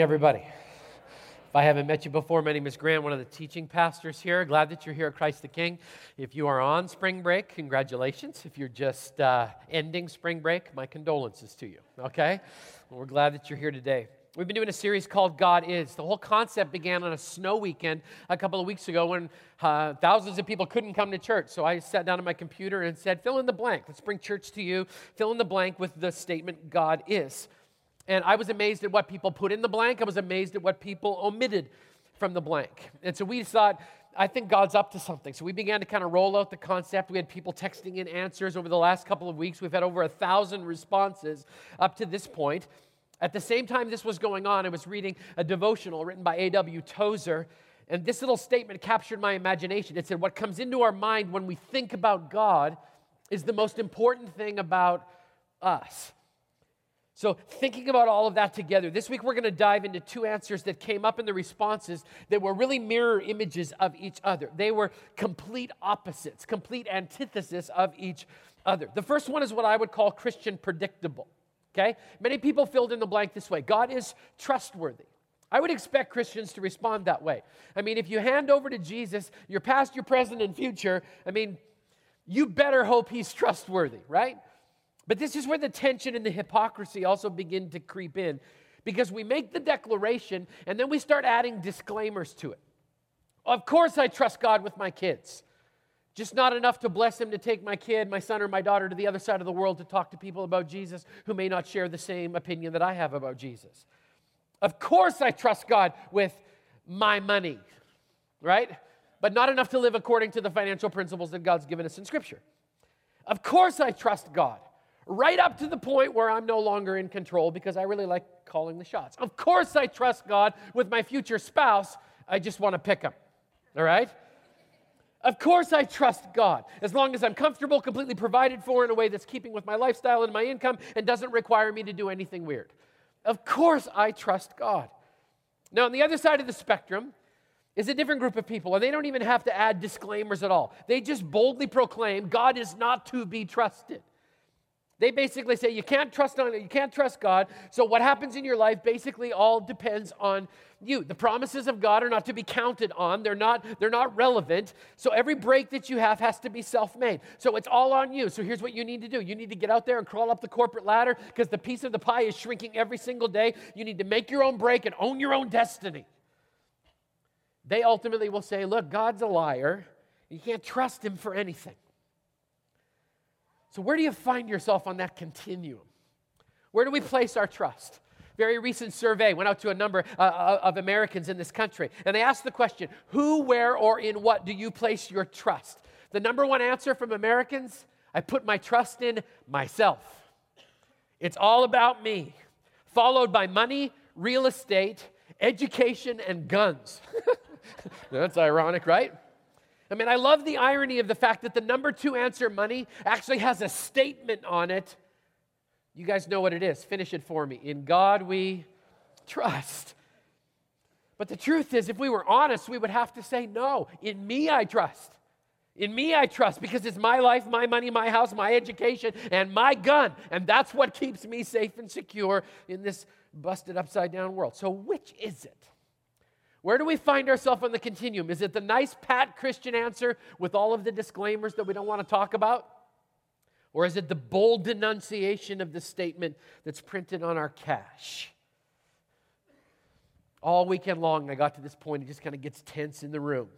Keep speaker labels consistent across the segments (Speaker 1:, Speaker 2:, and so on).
Speaker 1: Everybody. If I haven't met you before, my name is Grant, one of the teaching pastors here. Glad that you're here at Christ the King. If you are on spring break, congratulations. If you're just uh, ending spring break, my condolences to you, okay? Well, we're glad that you're here today. We've been doing a series called God Is. The whole concept began on a snow weekend a couple of weeks ago when uh, thousands of people couldn't come to church. So I sat down at my computer and said, fill in the blank. Let's bring church to you. Fill in the blank with the statement, God is. And I was amazed at what people put in the blank. I was amazed at what people omitted from the blank. And so we thought, I think God's up to something. So we began to kind of roll out the concept. We had people texting in answers over the last couple of weeks. We've had over a thousand responses up to this point. At the same time this was going on, I was reading a devotional written by A.W. Tozer. And this little statement captured my imagination. It said, What comes into our mind when we think about God is the most important thing about us. So, thinking about all of that together, this week we're going to dive into two answers that came up in the responses that were really mirror images of each other. They were complete opposites, complete antithesis of each other. The first one is what I would call Christian predictable. Okay? Many people filled in the blank this way God is trustworthy. I would expect Christians to respond that way. I mean, if you hand over to Jesus your past, your present, and future, I mean, you better hope he's trustworthy, right? But this is where the tension and the hypocrisy also begin to creep in because we make the declaration and then we start adding disclaimers to it. Of course, I trust God with my kids. Just not enough to bless him to take my kid, my son, or my daughter to the other side of the world to talk to people about Jesus who may not share the same opinion that I have about Jesus. Of course, I trust God with my money, right? But not enough to live according to the financial principles that God's given us in Scripture. Of course, I trust God right up to the point where I'm no longer in control because I really like calling the shots. Of course, I trust God with my future spouse. I just want to pick him. All right? Of course, I trust God as long as I'm comfortable, completely provided for in a way that's keeping with my lifestyle and my income and doesn't require me to do anything weird. Of course, I trust God. Now, on the other side of the spectrum is a different group of people, and they don't even have to add disclaimers at all. They just boldly proclaim God is not to be trusted. They basically say you can't trust on you can't trust God. So what happens in your life basically all depends on you. The promises of God are not to be counted on. They're not they're not relevant. So every break that you have has to be self-made. So it's all on you. So here's what you need to do. You need to get out there and crawl up the corporate ladder because the piece of the pie is shrinking every single day. You need to make your own break and own your own destiny. They ultimately will say, "Look, God's a liar. You can't trust him for anything." So, where do you find yourself on that continuum? Where do we place our trust? Very recent survey went out to a number uh, uh, of Americans in this country, and they asked the question Who, where, or in what do you place your trust? The number one answer from Americans I put my trust in myself. It's all about me, followed by money, real estate, education, and guns. That's ironic, right? I mean, I love the irony of the fact that the number two answer, money, actually has a statement on it. You guys know what it is. Finish it for me. In God we trust. But the truth is, if we were honest, we would have to say, no, in me I trust. In me I trust because it's my life, my money, my house, my education, and my gun. And that's what keeps me safe and secure in this busted upside down world. So, which is it? Where do we find ourselves on the continuum? Is it the nice, pat Christian answer with all of the disclaimers that we don't want to talk about? Or is it the bold denunciation of the statement that's printed on our cash? All weekend long, I got to this point, it just kind of gets tense in the room.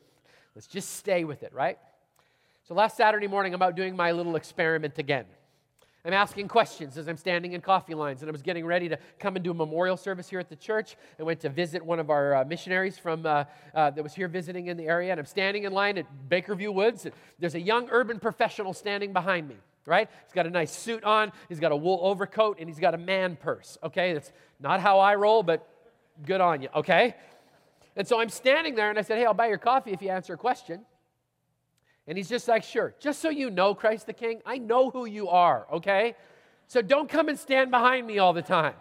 Speaker 1: Let's just stay with it, right? So last Saturday morning, I'm out doing my little experiment again. I'm asking questions as I'm standing in coffee lines, and I was getting ready to come and do a memorial service here at the church. I went to visit one of our uh, missionaries from uh, uh, that was here visiting in the area, and I'm standing in line at Bakerview Woods. And there's a young urban professional standing behind me. Right? He's got a nice suit on, he's got a wool overcoat, and he's got a man purse. Okay, that's not how I roll, but good on you. Okay, and so I'm standing there, and I said, "Hey, I'll buy your coffee if you answer a question." And he's just like, Sure, just so you know, Christ the King, I know who you are, okay? So don't come and stand behind me all the time.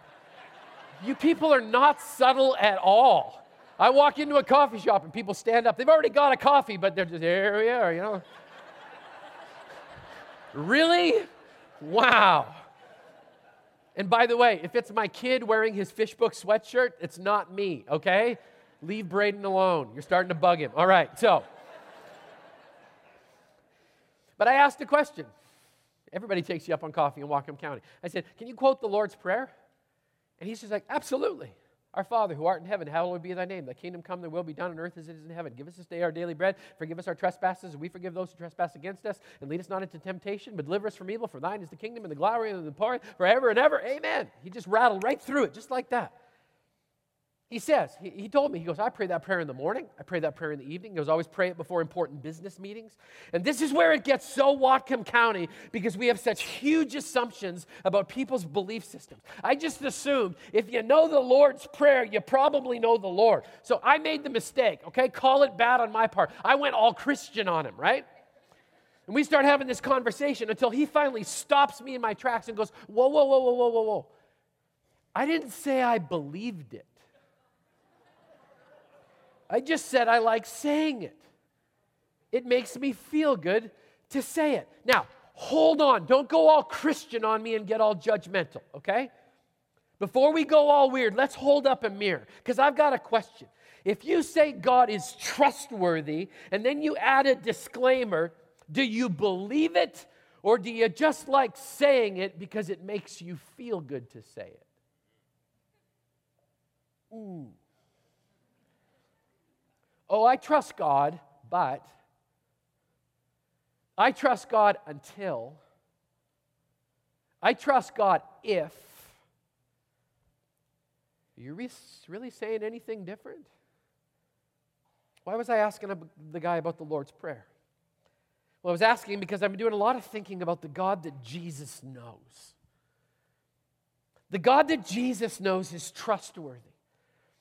Speaker 1: you people are not subtle at all. I walk into a coffee shop and people stand up. They've already got a coffee, but they're just, here we are, you know. really? Wow. And by the way, if it's my kid wearing his fishbook sweatshirt, it's not me, okay? Leave Braden alone. You're starting to bug him. All right, so. But I asked a question. Everybody takes you up on coffee in Whatcom County. I said, Can you quote the Lord's Prayer? And he's just like, Absolutely. Our Father, who art in heaven, hallowed be thy name. Thy kingdom come, thy will be done on earth as it is in heaven. Give us this day our daily bread. Forgive us our trespasses, as we forgive those who trespass against us. And lead us not into temptation, but deliver us from evil. For thine is the kingdom and the glory and the power forever and ever. Amen. He just rattled right through it, just like that. He says, he, he, told me, he goes, I pray that prayer in the morning. I pray that prayer in the evening. He goes, always pray it before important business meetings. And this is where it gets so Whatcom County because we have such huge assumptions about people's belief systems. I just assumed if you know the Lord's Prayer, you probably know the Lord. So I made the mistake, okay? Call it bad on my part. I went all Christian on him, right? And we start having this conversation until he finally stops me in my tracks and goes, Whoa, whoa, whoa, whoa, whoa, whoa, whoa. I didn't say I believed it. I just said I like saying it. It makes me feel good to say it. Now, hold on. Don't go all Christian on me and get all judgmental, okay? Before we go all weird, let's hold up a mirror because I've got a question. If you say God is trustworthy and then you add a disclaimer, do you believe it or do you just like saying it because it makes you feel good to say it? Ooh. Oh, I trust God, but I trust God until I trust God if. Are you really saying anything different? Why was I asking the guy about the Lord's Prayer? Well, I was asking because I've been doing a lot of thinking about the God that Jesus knows. The God that Jesus knows is trustworthy.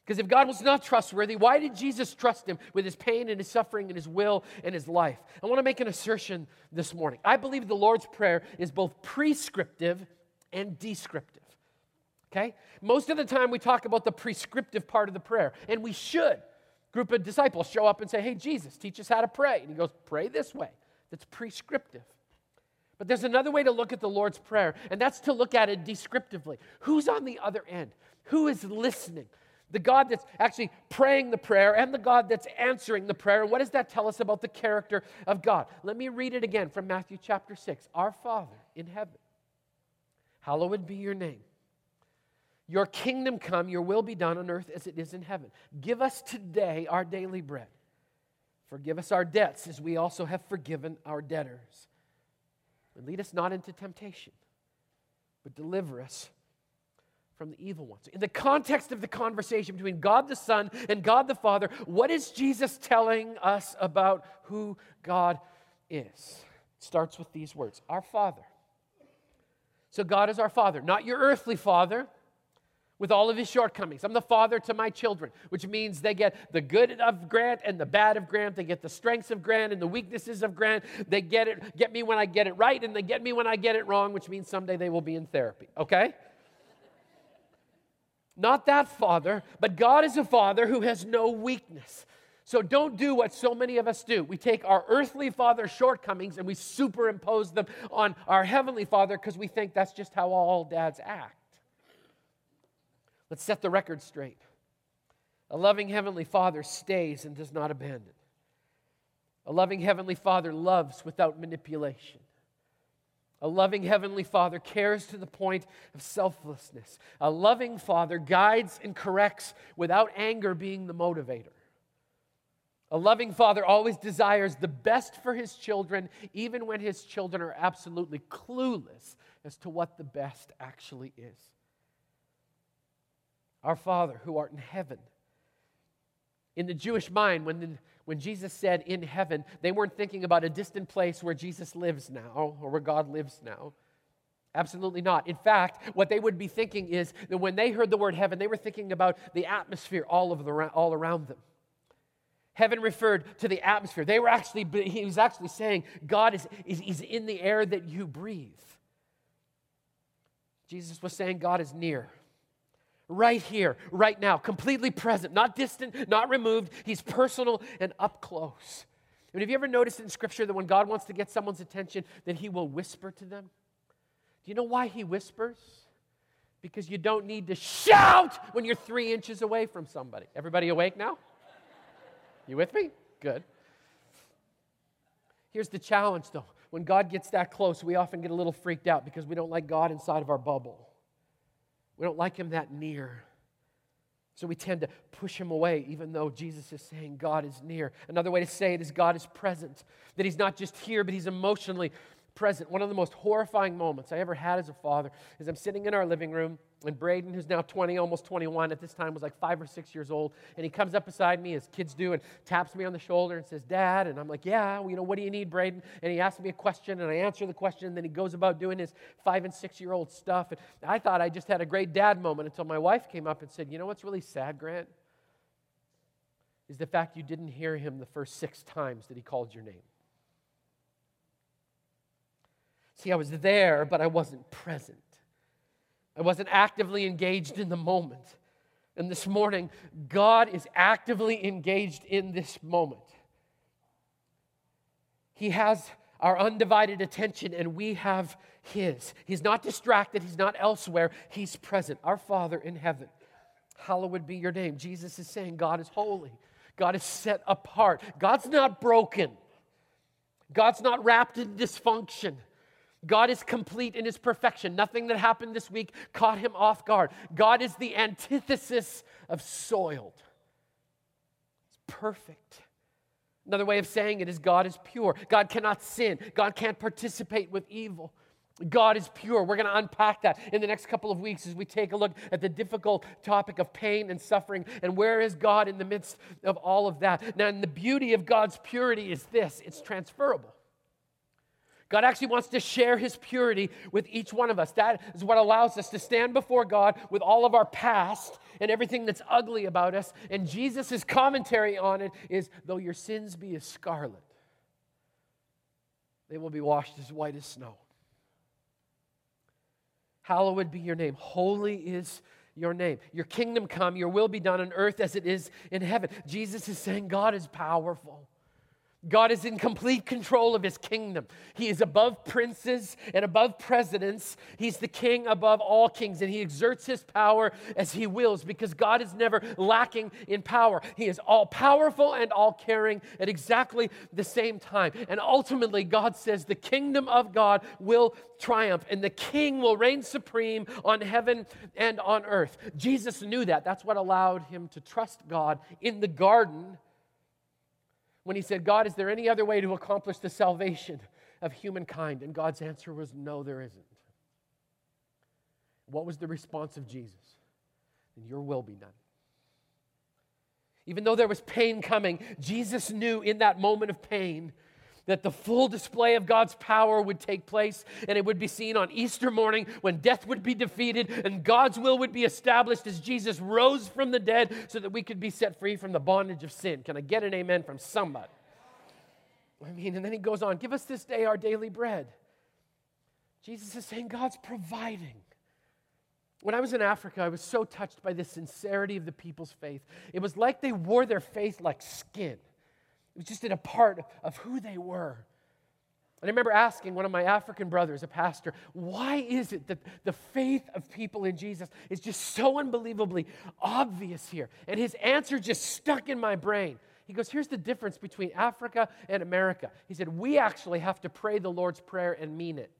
Speaker 1: Because if God was not trustworthy, why did Jesus trust him with his pain and his suffering and his will and his life? I want to make an assertion this morning. I believe the Lord's Prayer is both prescriptive and descriptive. Okay? Most of the time we talk about the prescriptive part of the prayer, and we should. Group of disciples show up and say, Hey, Jesus, teach us how to pray. And he goes, Pray this way. That's prescriptive. But there's another way to look at the Lord's Prayer, and that's to look at it descriptively. Who's on the other end? Who is listening? The God that's actually praying the prayer and the God that's answering the prayer. What does that tell us about the character of God? Let me read it again from Matthew chapter 6. Our Father in heaven, hallowed be your name. Your kingdom come, your will be done on earth as it is in heaven. Give us today our daily bread. Forgive us our debts as we also have forgiven our debtors. And lead us not into temptation, but deliver us from the evil ones. In the context of the conversation between God the Son and God the Father, what is Jesus telling us about who God is? It starts with these words Our Father. So God is our Father, not your earthly Father with all of his shortcomings. I'm the father to my children, which means they get the good of Grant and the bad of Grant. They get the strengths of Grant and the weaknesses of Grant. They get it, get me when I get it right, and they get me when I get it wrong, which means someday they will be in therapy. Okay? Not that father, but God is a father who has no weakness. So don't do what so many of us do. We take our earthly father's shortcomings and we superimpose them on our heavenly father because we think that's just how all dads act. Let's set the record straight. A loving heavenly father stays and does not abandon. A loving heavenly father loves without manipulation. A loving Heavenly Father cares to the point of selflessness. A loving Father guides and corrects without anger being the motivator. A loving Father always desires the best for his children, even when his children are absolutely clueless as to what the best actually is. Our Father who art in heaven. In the Jewish mind, when the when Jesus said in heaven, they weren't thinking about a distant place where Jesus lives now or where God lives now. Absolutely not. In fact, what they would be thinking is that when they heard the word heaven, they were thinking about the atmosphere all, of the, all around them. Heaven referred to the atmosphere. They were actually, he was actually saying, God is, is, is in the air that you breathe. Jesus was saying, God is near right here, right now, completely present, not distant, not removed. He's personal and up close. Have you ever noticed in Scripture that when God wants to get someone's attention, that He will whisper to them? Do you know why He whispers? Because you don't need to shout when you're three inches away from somebody. Everybody awake now? You with me? Good. Here's the challenge though. When God gets that close, we often get a little freaked out because we don't like God inside of our bubble. We don't like Him that near. So we tend to push him away, even though Jesus is saying God is near. Another way to say it is God is present, that he's not just here, but he's emotionally present. One of the most horrifying moments I ever had as a father is I'm sitting in our living room, and Braden, who's now 20, almost 21 at this time, was like five or six years old, and he comes up beside me, as kids do, and taps me on the shoulder and says, Dad. And I'm like, Yeah, well, you know, what do you need, Braden? And he asks me a question, and I answer the question, and then he goes about doing his five and six year old stuff. And I thought I just had a great dad moment until my wife came up and said, You know what's really sad, Grant? Is the fact you didn't hear him the first six times that he called your name. See, I was there, but I wasn't present. I wasn't actively engaged in the moment. And this morning, God is actively engaged in this moment. He has our undivided attention, and we have His. He's not distracted, He's not elsewhere, He's present. Our Father in heaven, hallowed be your name. Jesus is saying, God is holy, God is set apart, God's not broken, God's not wrapped in dysfunction. God is complete in his perfection. Nothing that happened this week caught him off guard. God is the antithesis of soiled. It's perfect. Another way of saying it is God is pure. God cannot sin. God can't participate with evil. God is pure. We're going to unpack that in the next couple of weeks as we take a look at the difficult topic of pain and suffering and where is God in the midst of all of that. Now, and the beauty of God's purity is this it's transferable. God actually wants to share his purity with each one of us. That is what allows us to stand before God with all of our past and everything that's ugly about us. And Jesus' commentary on it is though your sins be as scarlet, they will be washed as white as snow. Hallowed be your name. Holy is your name. Your kingdom come, your will be done on earth as it is in heaven. Jesus is saying God is powerful. God is in complete control of his kingdom. He is above princes and above presidents. He's the king above all kings, and he exerts his power as he wills because God is never lacking in power. He is all powerful and all caring at exactly the same time. And ultimately, God says the kingdom of God will triumph, and the king will reign supreme on heaven and on earth. Jesus knew that. That's what allowed him to trust God in the garden when he said, God, is there any other way to accomplish the salvation of humankind? And God's answer was, No, there isn't. What was the response of Jesus? And your will be done. Even though there was pain coming, Jesus knew in that moment of pain that the full display of God's power would take place and it would be seen on Easter morning when death would be defeated and God's will would be established as Jesus rose from the dead so that we could be set free from the bondage of sin. Can I get an amen from somebody? I mean, and then he goes on, give us this day our daily bread. Jesus is saying God's providing. When I was in Africa, I was so touched by the sincerity of the people's faith. It was like they wore their faith like skin. It was just in a part of who they were. And I remember asking one of my African brothers, a pastor, why is it that the faith of people in Jesus is just so unbelievably obvious here? And his answer just stuck in my brain. He goes, Here's the difference between Africa and America. He said, We actually have to pray the Lord's Prayer and mean it.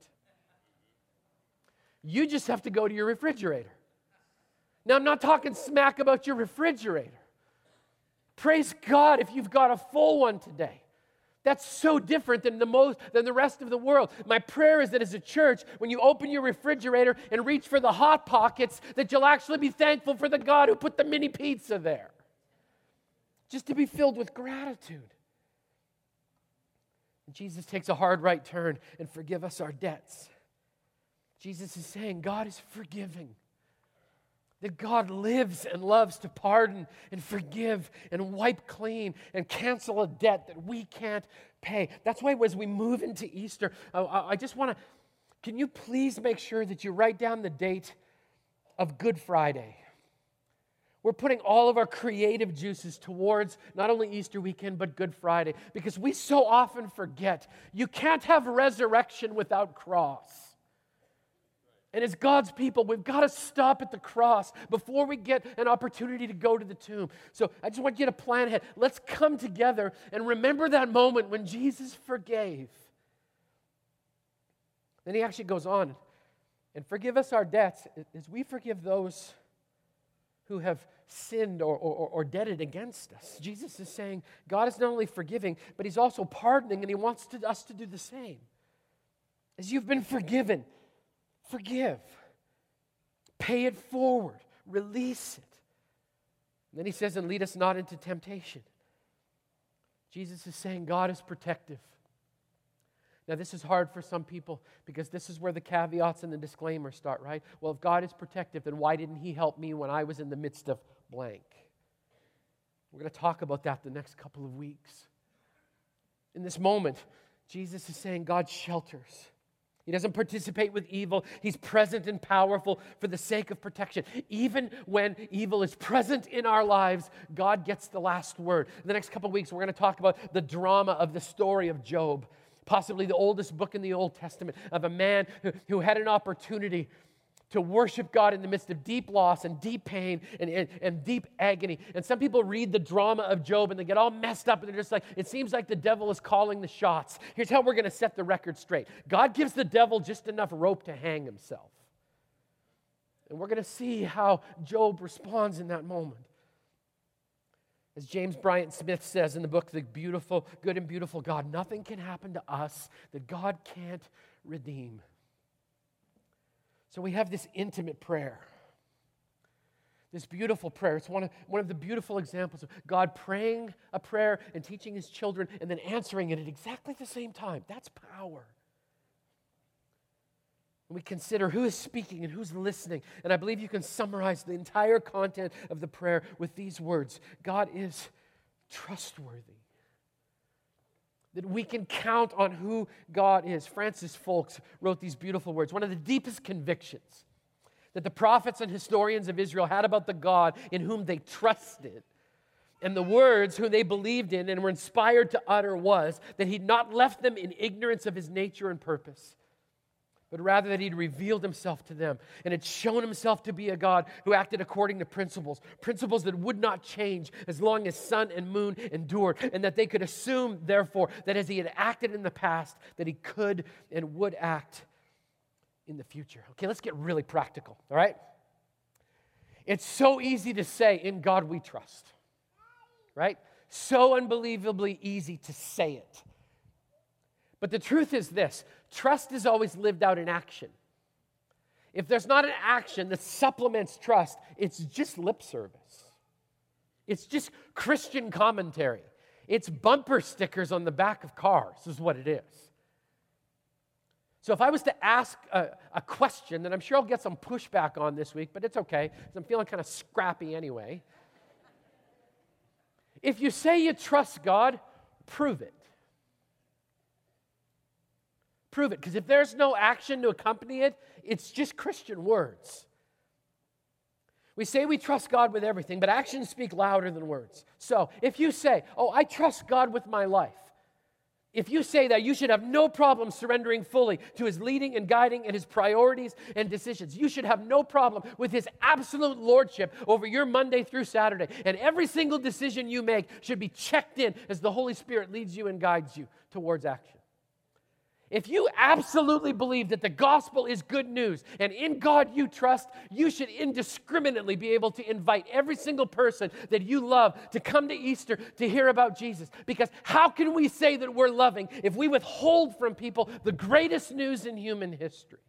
Speaker 1: You just have to go to your refrigerator. Now, I'm not talking smack about your refrigerator. Praise God if you've got a full one today. That's so different than the most than the rest of the world. My prayer is that as a church, when you open your refrigerator and reach for the hot pockets, that you'll actually be thankful for the God who put the mini pizza there. Just to be filled with gratitude. Jesus takes a hard right turn and forgive us our debts. Jesus is saying God is forgiving that God lives and loves to pardon and forgive and wipe clean and cancel a debt that we can't pay. That's why, as we move into Easter, I just want to, can you please make sure that you write down the date of Good Friday? We're putting all of our creative juices towards not only Easter weekend, but Good Friday, because we so often forget you can't have resurrection without cross. And as God's people, we've got to stop at the cross before we get an opportunity to go to the tomb. So I just want you to plan ahead. Let's come together and remember that moment when Jesus forgave. Then he actually goes on and forgive us our debts as we forgive those who have sinned or, or, or debted against us. Jesus is saying God is not only forgiving, but he's also pardoning, and he wants to, us to do the same. As you've been forgiven, Forgive. Pay it forward. Release it. And then he says, and lead us not into temptation. Jesus is saying God is protective. Now, this is hard for some people because this is where the caveats and the disclaimers start, right? Well, if God is protective, then why didn't He help me when I was in the midst of blank? We're going to talk about that the next couple of weeks. In this moment, Jesus is saying God shelters. He doesn't participate with evil. He's present and powerful for the sake of protection. Even when evil is present in our lives, God gets the last word. In the next couple weeks, we're going to talk about the drama of the story of Job, possibly the oldest book in the Old Testament, of a man who, who had an opportunity to worship God in the midst of deep loss and deep pain and, and, and, deep agony. And some people read the drama of Job and they get all messed up and they're just like, it seems like the devil is calling the shots. Here's how we're going to set the record straight God gives the devil just enough rope to hang himself. And we're going to see how Job responds in that moment. As James Bryan Smith says in the book, The Beautiful, Good and Beautiful God, nothing can happen to us that God can't redeem. So we have this intimate prayer. This beautiful prayer. It's one of, one of the beautiful examples of God praying a prayer and teaching his children and then answering it at exactly the same time. That's power. We consider who is speaking and who's listening. And I believe you can summarize the entire content of the prayer with these words God is trustworthy that we can count on who God is. Francis Foulkes wrote these beautiful words. One of the deepest convictions that the prophets and historians of Israel had about the God in whom they trusted and the words who they believed in and were inspired to utter was that he'd not left them in ignorance of his nature and purpose, but rather that he'd revealed himself to them and had shown himself to be a God who acted according to principles, principles that would not change as long as sun and moon endured, and that they could assume, therefore, that as he had acted in the past, that he could and would act in the future. Okay, let's get really practical, all right? It's so easy to say, in God we trust, right? So unbelievably easy to say it. But the truth is this trust is always lived out in action. If there's not an action that supplements trust, it's just lip service. It's just Christian commentary. It's bumper stickers on the back of cars, is what it is. So, if I was to ask a, a question, and I'm sure I'll get some pushback on this week, but it's okay, because I'm feeling kind of scrappy anyway. If you say you trust God, prove it. Prove it. Because if there's no action to accompany it, it's just Christian words. We say we trust God with everything, but actions speak louder than words. So if you say, Oh, I trust God with my life, if you say that, you should have no problem surrendering fully to his leading and guiding and his priorities and decisions. You should have no problem with his absolute lordship over your Monday through Saturday. And every single decision you make should be checked in as the Holy Spirit leads you and guides you towards action. If you absolutely believe that the gospel is good news and in God you trust, you should indiscriminately be able to invite every single person that you love to come to Easter to hear about Jesus. Because how can we say that we're loving if we withhold from people the greatest news in human history?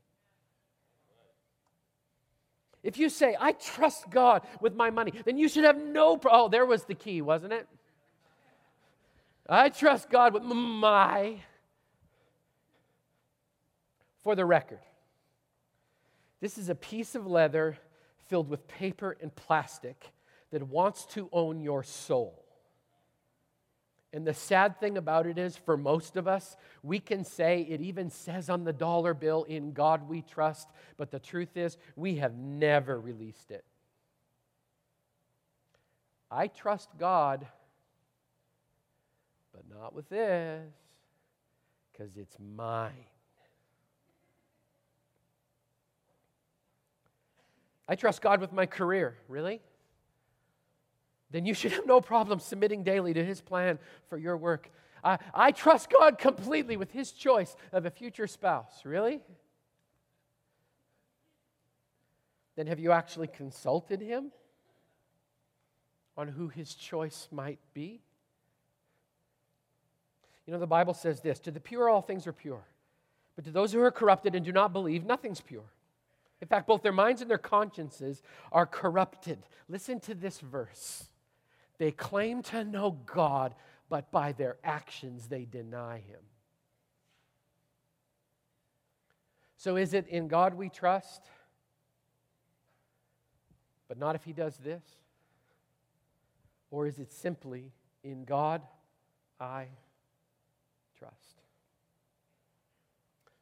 Speaker 1: If you say, I trust God with my money, then you should have no problem. Oh, there was the key, wasn't it? I trust God with my for the record, this is a piece of leather filled with paper and plastic that wants to own your soul. And the sad thing about it is, for most of us, we can say it even says on the dollar bill, In God we trust, but the truth is, we have never released it. I trust God, but not with this, because it's mine. I trust God with my career. Really? Then you should have no problem submitting daily to His plan for your work. I, I trust God completely with His choice of a future spouse. Really? Then have you actually consulted Him on who His choice might be? You know, the Bible says this To the pure, all things are pure. But to those who are corrupted and do not believe, nothing's pure. In fact, both their minds and their consciences are corrupted. Listen to this verse. They claim to know God, but by their actions they deny Him. So, is it in God we trust, but not if He does this? Or is it simply in God I trust?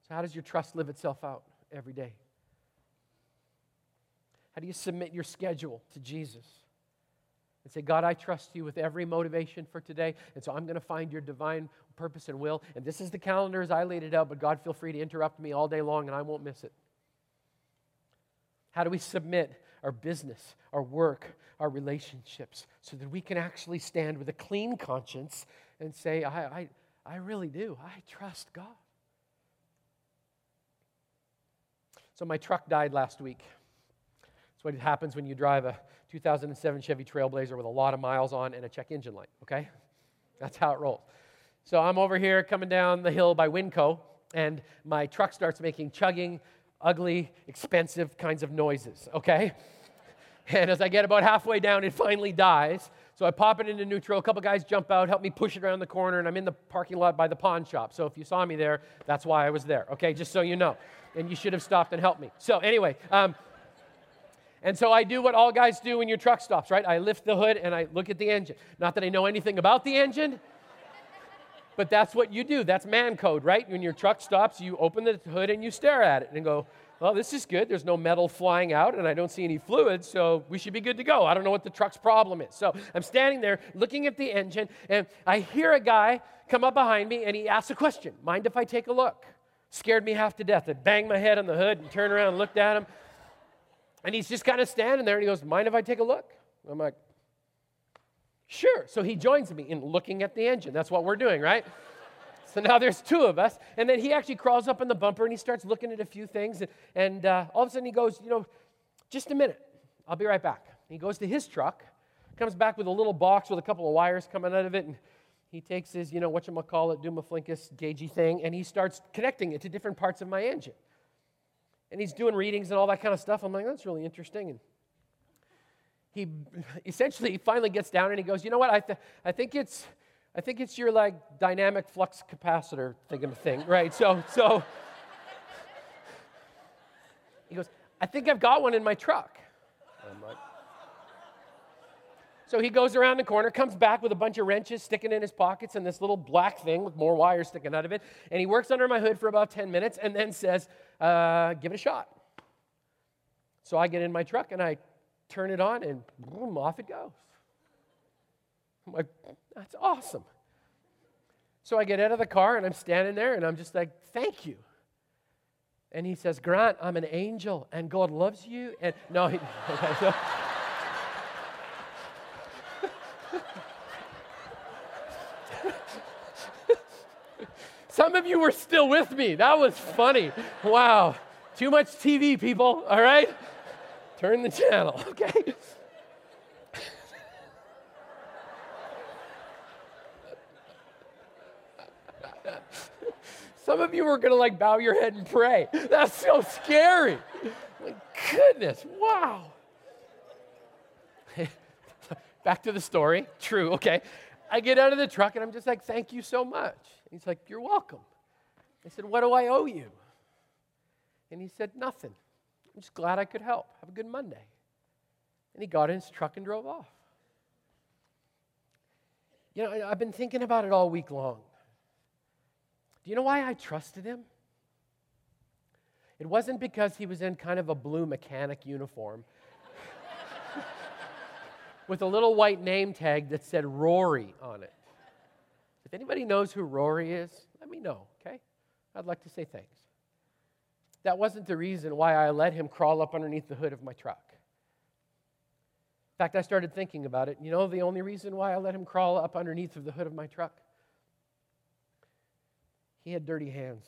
Speaker 1: So, how does your trust live itself out every day? How do you submit your schedule to Jesus? And say, God, I trust you with every motivation for today. And so I'm going to find your divine purpose and will. And this is the calendar as I laid it out, but God, feel free to interrupt me all day long and I won't miss it. How do we submit our business, our work, our relationships so that we can actually stand with a clean conscience and say, I, I, I really do. I trust God. So my truck died last week. That's what happens when you drive a 2007 Chevy Trailblazer with a lot of miles on and a check engine light, okay? That's how it rolls. So I'm over here coming down the hill by Winco, and my truck starts making chugging, ugly, expensive kinds of noises, okay? And as I get about halfway down, it finally dies. So I pop it into neutral. A couple guys jump out, help me push it around the corner, and I'm in the parking lot by the pawn shop. So if you saw me there, that's why I was there, okay? Just so you know. And you should have stopped and helped me. So anyway, um, and so I do what all guys do when your truck stops, right? I lift the hood and I look at the engine. Not that I know anything about the engine, but that's what you do. That's man code, right? When your truck stops, you open the hood and you stare at it and go, well, this is good. There's no metal flying out and I don't see any fluid, so we should be good to go. I don't know what the truck's problem is. So I'm standing there looking at the engine and I hear a guy come up behind me and he asks a question Mind if I take a look? Scared me half to death. I banged my head on the hood and turned around and looked at him. And he's just kind of standing there and he goes, Mind if I take a look? I'm like, Sure. So he joins me in looking at the engine. That's what we're doing, right? so now there's two of us. And then he actually crawls up in the bumper and he starts looking at a few things. And, and uh, all of a sudden he goes, You know, just a minute. I'll be right back. He goes to his truck, comes back with a little box with a couple of wires coming out of it. And he takes his, you know, whatchamacallit, Dumaflinkus gagey thing, and he starts connecting it to different parts of my engine and he's doing readings and all that kind of stuff. I'm like, that's really interesting. And he essentially finally gets down and he goes, you know what? I, th- I think it's I think it's your like dynamic flux capacitor thing of thing, right? So so he goes, I think I've got one in my truck. I'm like, so he goes around the corner, comes back with a bunch of wrenches sticking in his pockets and this little black thing with more wires sticking out of it. And he works under my hood for about 10 minutes and then says, uh, Give it a shot. So I get in my truck and I turn it on and boom, off it goes. I'm like, That's awesome. So I get out of the car and I'm standing there and I'm just like, Thank you. And he says, Grant, I'm an angel and God loves you. And no, he, Some of you were still with me. That was funny. Wow. Too much TV, people, all right? Turn the channel, okay? Some of you were to like bow your head and pray. That's so scary. My goodness, wow. Back to the story. True, okay. I get out of the truck and I'm just like, thank you so much. He's like, You're welcome. I said, What do I owe you? And he said, Nothing. I'm just glad I could help. Have a good Monday. And he got in his truck and drove off. You know, I've been thinking about it all week long. Do you know why I trusted him? It wasn't because he was in kind of a blue mechanic uniform with a little white name tag that said Rory on it. If anybody knows who Rory is, let me know, okay? I'd like to say thanks. That wasn't the reason why I let him crawl up underneath the hood of my truck. In fact, I started thinking about it. You know the only reason why I let him crawl up underneath of the hood of my truck? He had dirty hands.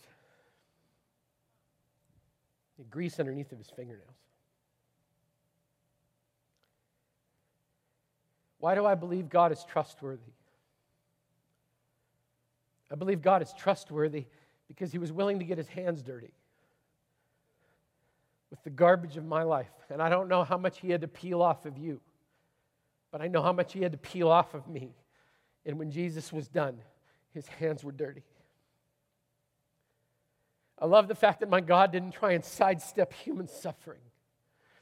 Speaker 1: He had grease underneath of his fingernails. Why do I believe God is trustworthy? I believe God is trustworthy because he was willing to get his hands dirty with the garbage of my life. And I don't know how much he had to peel off of you, but I know how much he had to peel off of me. And when Jesus was done, his hands were dirty. I love the fact that my God didn't try and sidestep human suffering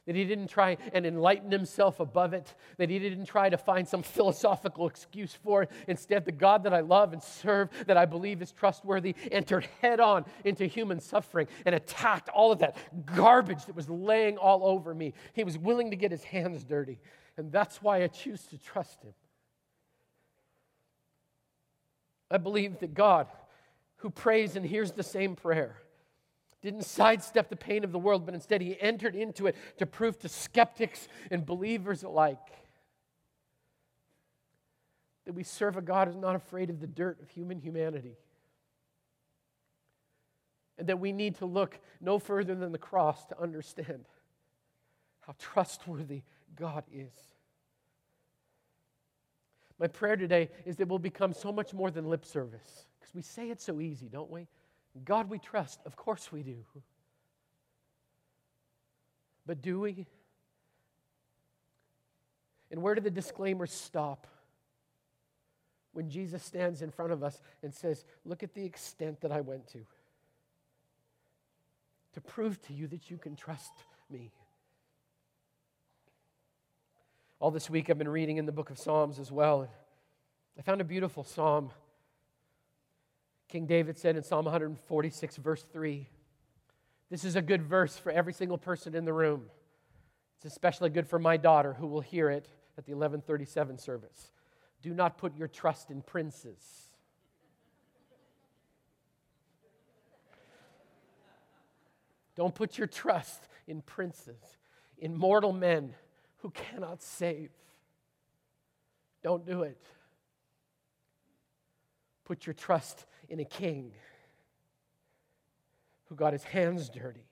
Speaker 1: that he didn't try and enlighten himself above it, that he didn't try to find some philosophical excuse for it. Instead, the God that I love and serve, that I believe is trustworthy, entered head on into human suffering and attacked all of that garbage that was laying all over me. He was willing to get his hands dirty, and that's why I choose to trust him. I believe that God, who prays and hears the same prayer, didn't sidestep the pain of the world, but instead he entered into it to prove to skeptics and believers alike that we serve a God who's not afraid of the dirt of human humanity. And that we need to look no further than the cross to understand how trustworthy God is. My prayer today is that we'll become so much more than lip service because we say it so easy, don't we? God we trust. Of course we do. But do we? And where do the disclaimers stop? When Jesus stands in front of us and says, Look at the extent that I went to to prove to you that you can trust me. All this week I've been reading in the book of Psalms as well. I found a beautiful psalm King David said in Psalm 146, verse 3. This is a good verse for every single person in the room. It's especially good for my daughter who will hear it at the 1137 service. Do not put your trust in princes. Don't put your trust in princes, in mortal men who cannot save. Don't do it. Put your trust in a king who got his hands dirty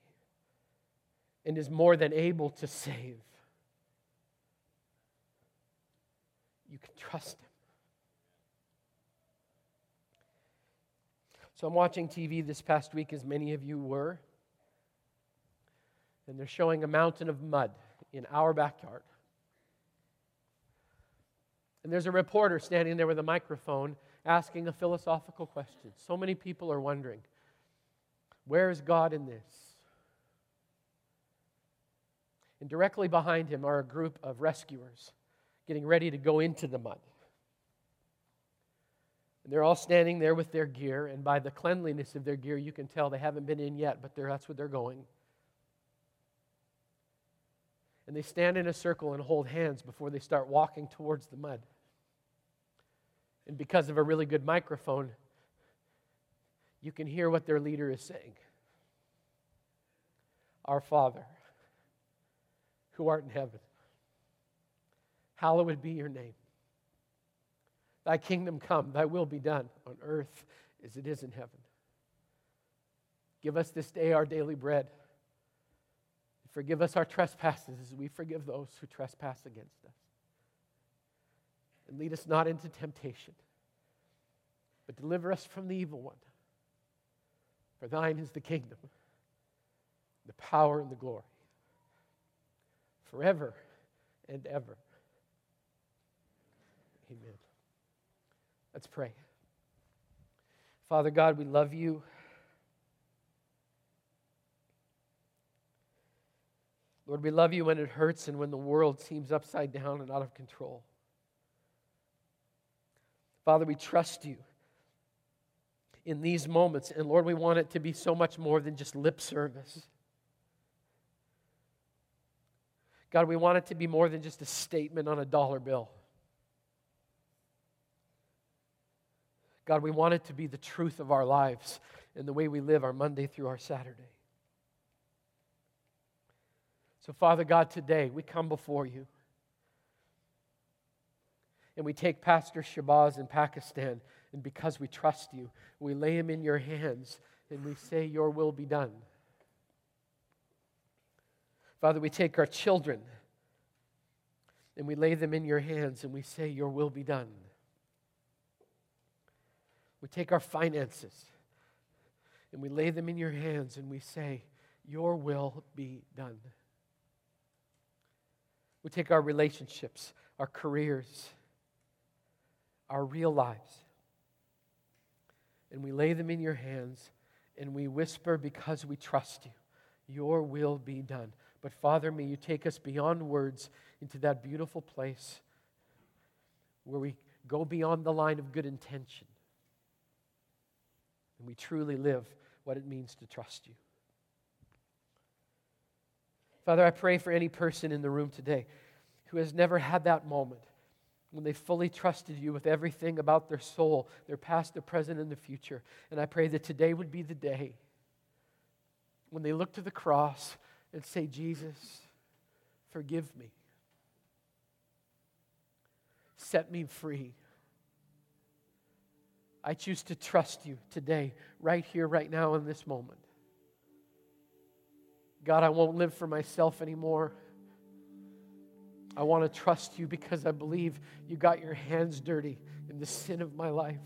Speaker 1: and is more than able to save. You can trust him. So I'm watching TV this past week, as many of you were, and they're showing a mountain of mud in our backyard. And there's a reporter standing there with a microphone asking a philosophical question. So many people are wondering where is God in this? And directly behind him are a group of rescuers getting ready to go into the mud. And they're all standing there with their gear, and by the cleanliness of their gear, you can tell they haven't been in yet, but that's where they're going. And they stand in a circle and hold hands before they start walking towards the mud. And because of a really good microphone, you can hear what their leader is saying Our Father, who art in heaven, hallowed be your name. Thy kingdom come, thy will be done on earth as it is in heaven. Give us this day our daily bread. Forgive us our trespasses as we forgive those who trespass against us and lead us not into temptation, but deliver us from the evil one. For thine is the kingdom, the power, and the glory, forever and ever. Amen. Let's pray. Father God, we love you. Lord, we love you when it hurts and when the world seems upside down and out of control. Father, we trust you in these moments. And Lord, we want it to be so much more than just lip service. God, we want it to be more than just a statement on a dollar bill. God, we want it to be the truth of our lives and the way we live our Monday through our Saturday. So, Father God, today we come before you. And we take Pastor Shabazz in Pakistan, and because we trust you, we lay him in your hands and we say, Your will be done. Father, we take our children and we lay them in your hands and we say, Your will be done. We take our finances and we lay them in your hands and we say, Your will be done. We take our relationships, our careers, our real lives, and we lay them in your hands and we whisper because we trust you, Your will be done. But Father, may you take us beyond words into that beautiful place where we go beyond the line of good intention and we truly live what it means to trust you. Father, I pray for any person in the room today who has never had that moment when they fully trusted you with everything about their soul, their past, their present, and the future. And I pray that today would be the day when they look to the cross and say, Jesus, forgive me. Set me free. I choose to trust you today, right here, right now, in this moment. God, I won't live for myself anymore. I want to trust you because I believe you got your hands dirty in the sin of my life.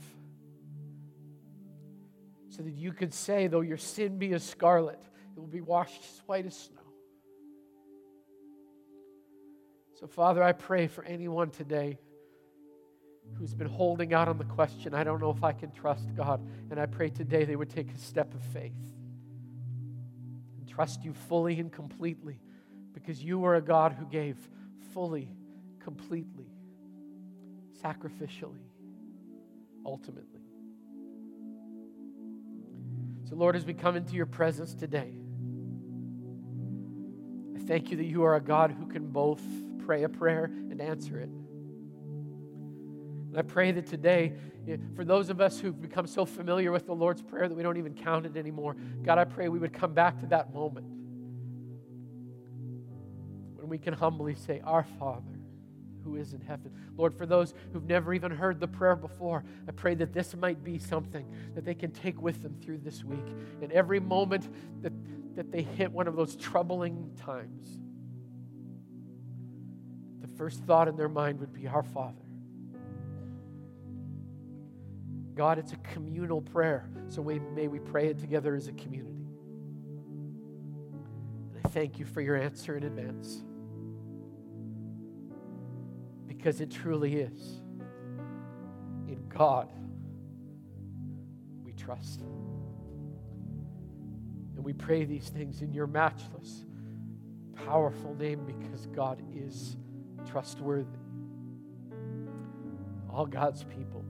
Speaker 1: So that you could say, though your sin be as scarlet, it will be washed as white as snow. So, Father, I pray for anyone today who's been holding out on the question, I don't know if I can trust God. And I pray today they would take a step of faith and trust you fully and completely because you are a God who gave fully, completely, sacrificially, ultimately. So, Lord, as we come into your presence today, I thank you that you are a God who can both pray a prayer and answer it. And I pray that today, for those of us who've become so familiar with the Lord's Prayer that we don't even count it anymore, God, I pray we would come back to that moment we can humbly say, Our Father who is in heaven. Lord, for those who've never even heard the prayer before, I pray that this might be something that they can take with them through this week. And every moment that, that they hit one of those troubling times, the first thought in their mind would be, Our Father God, it's a communal prayer, so we, may we pray it together as a community. And I thank you for your answer in advance because it truly is. In God, we trust. And we pray these things in your matchless, powerful name because God is trustworthy. All God's people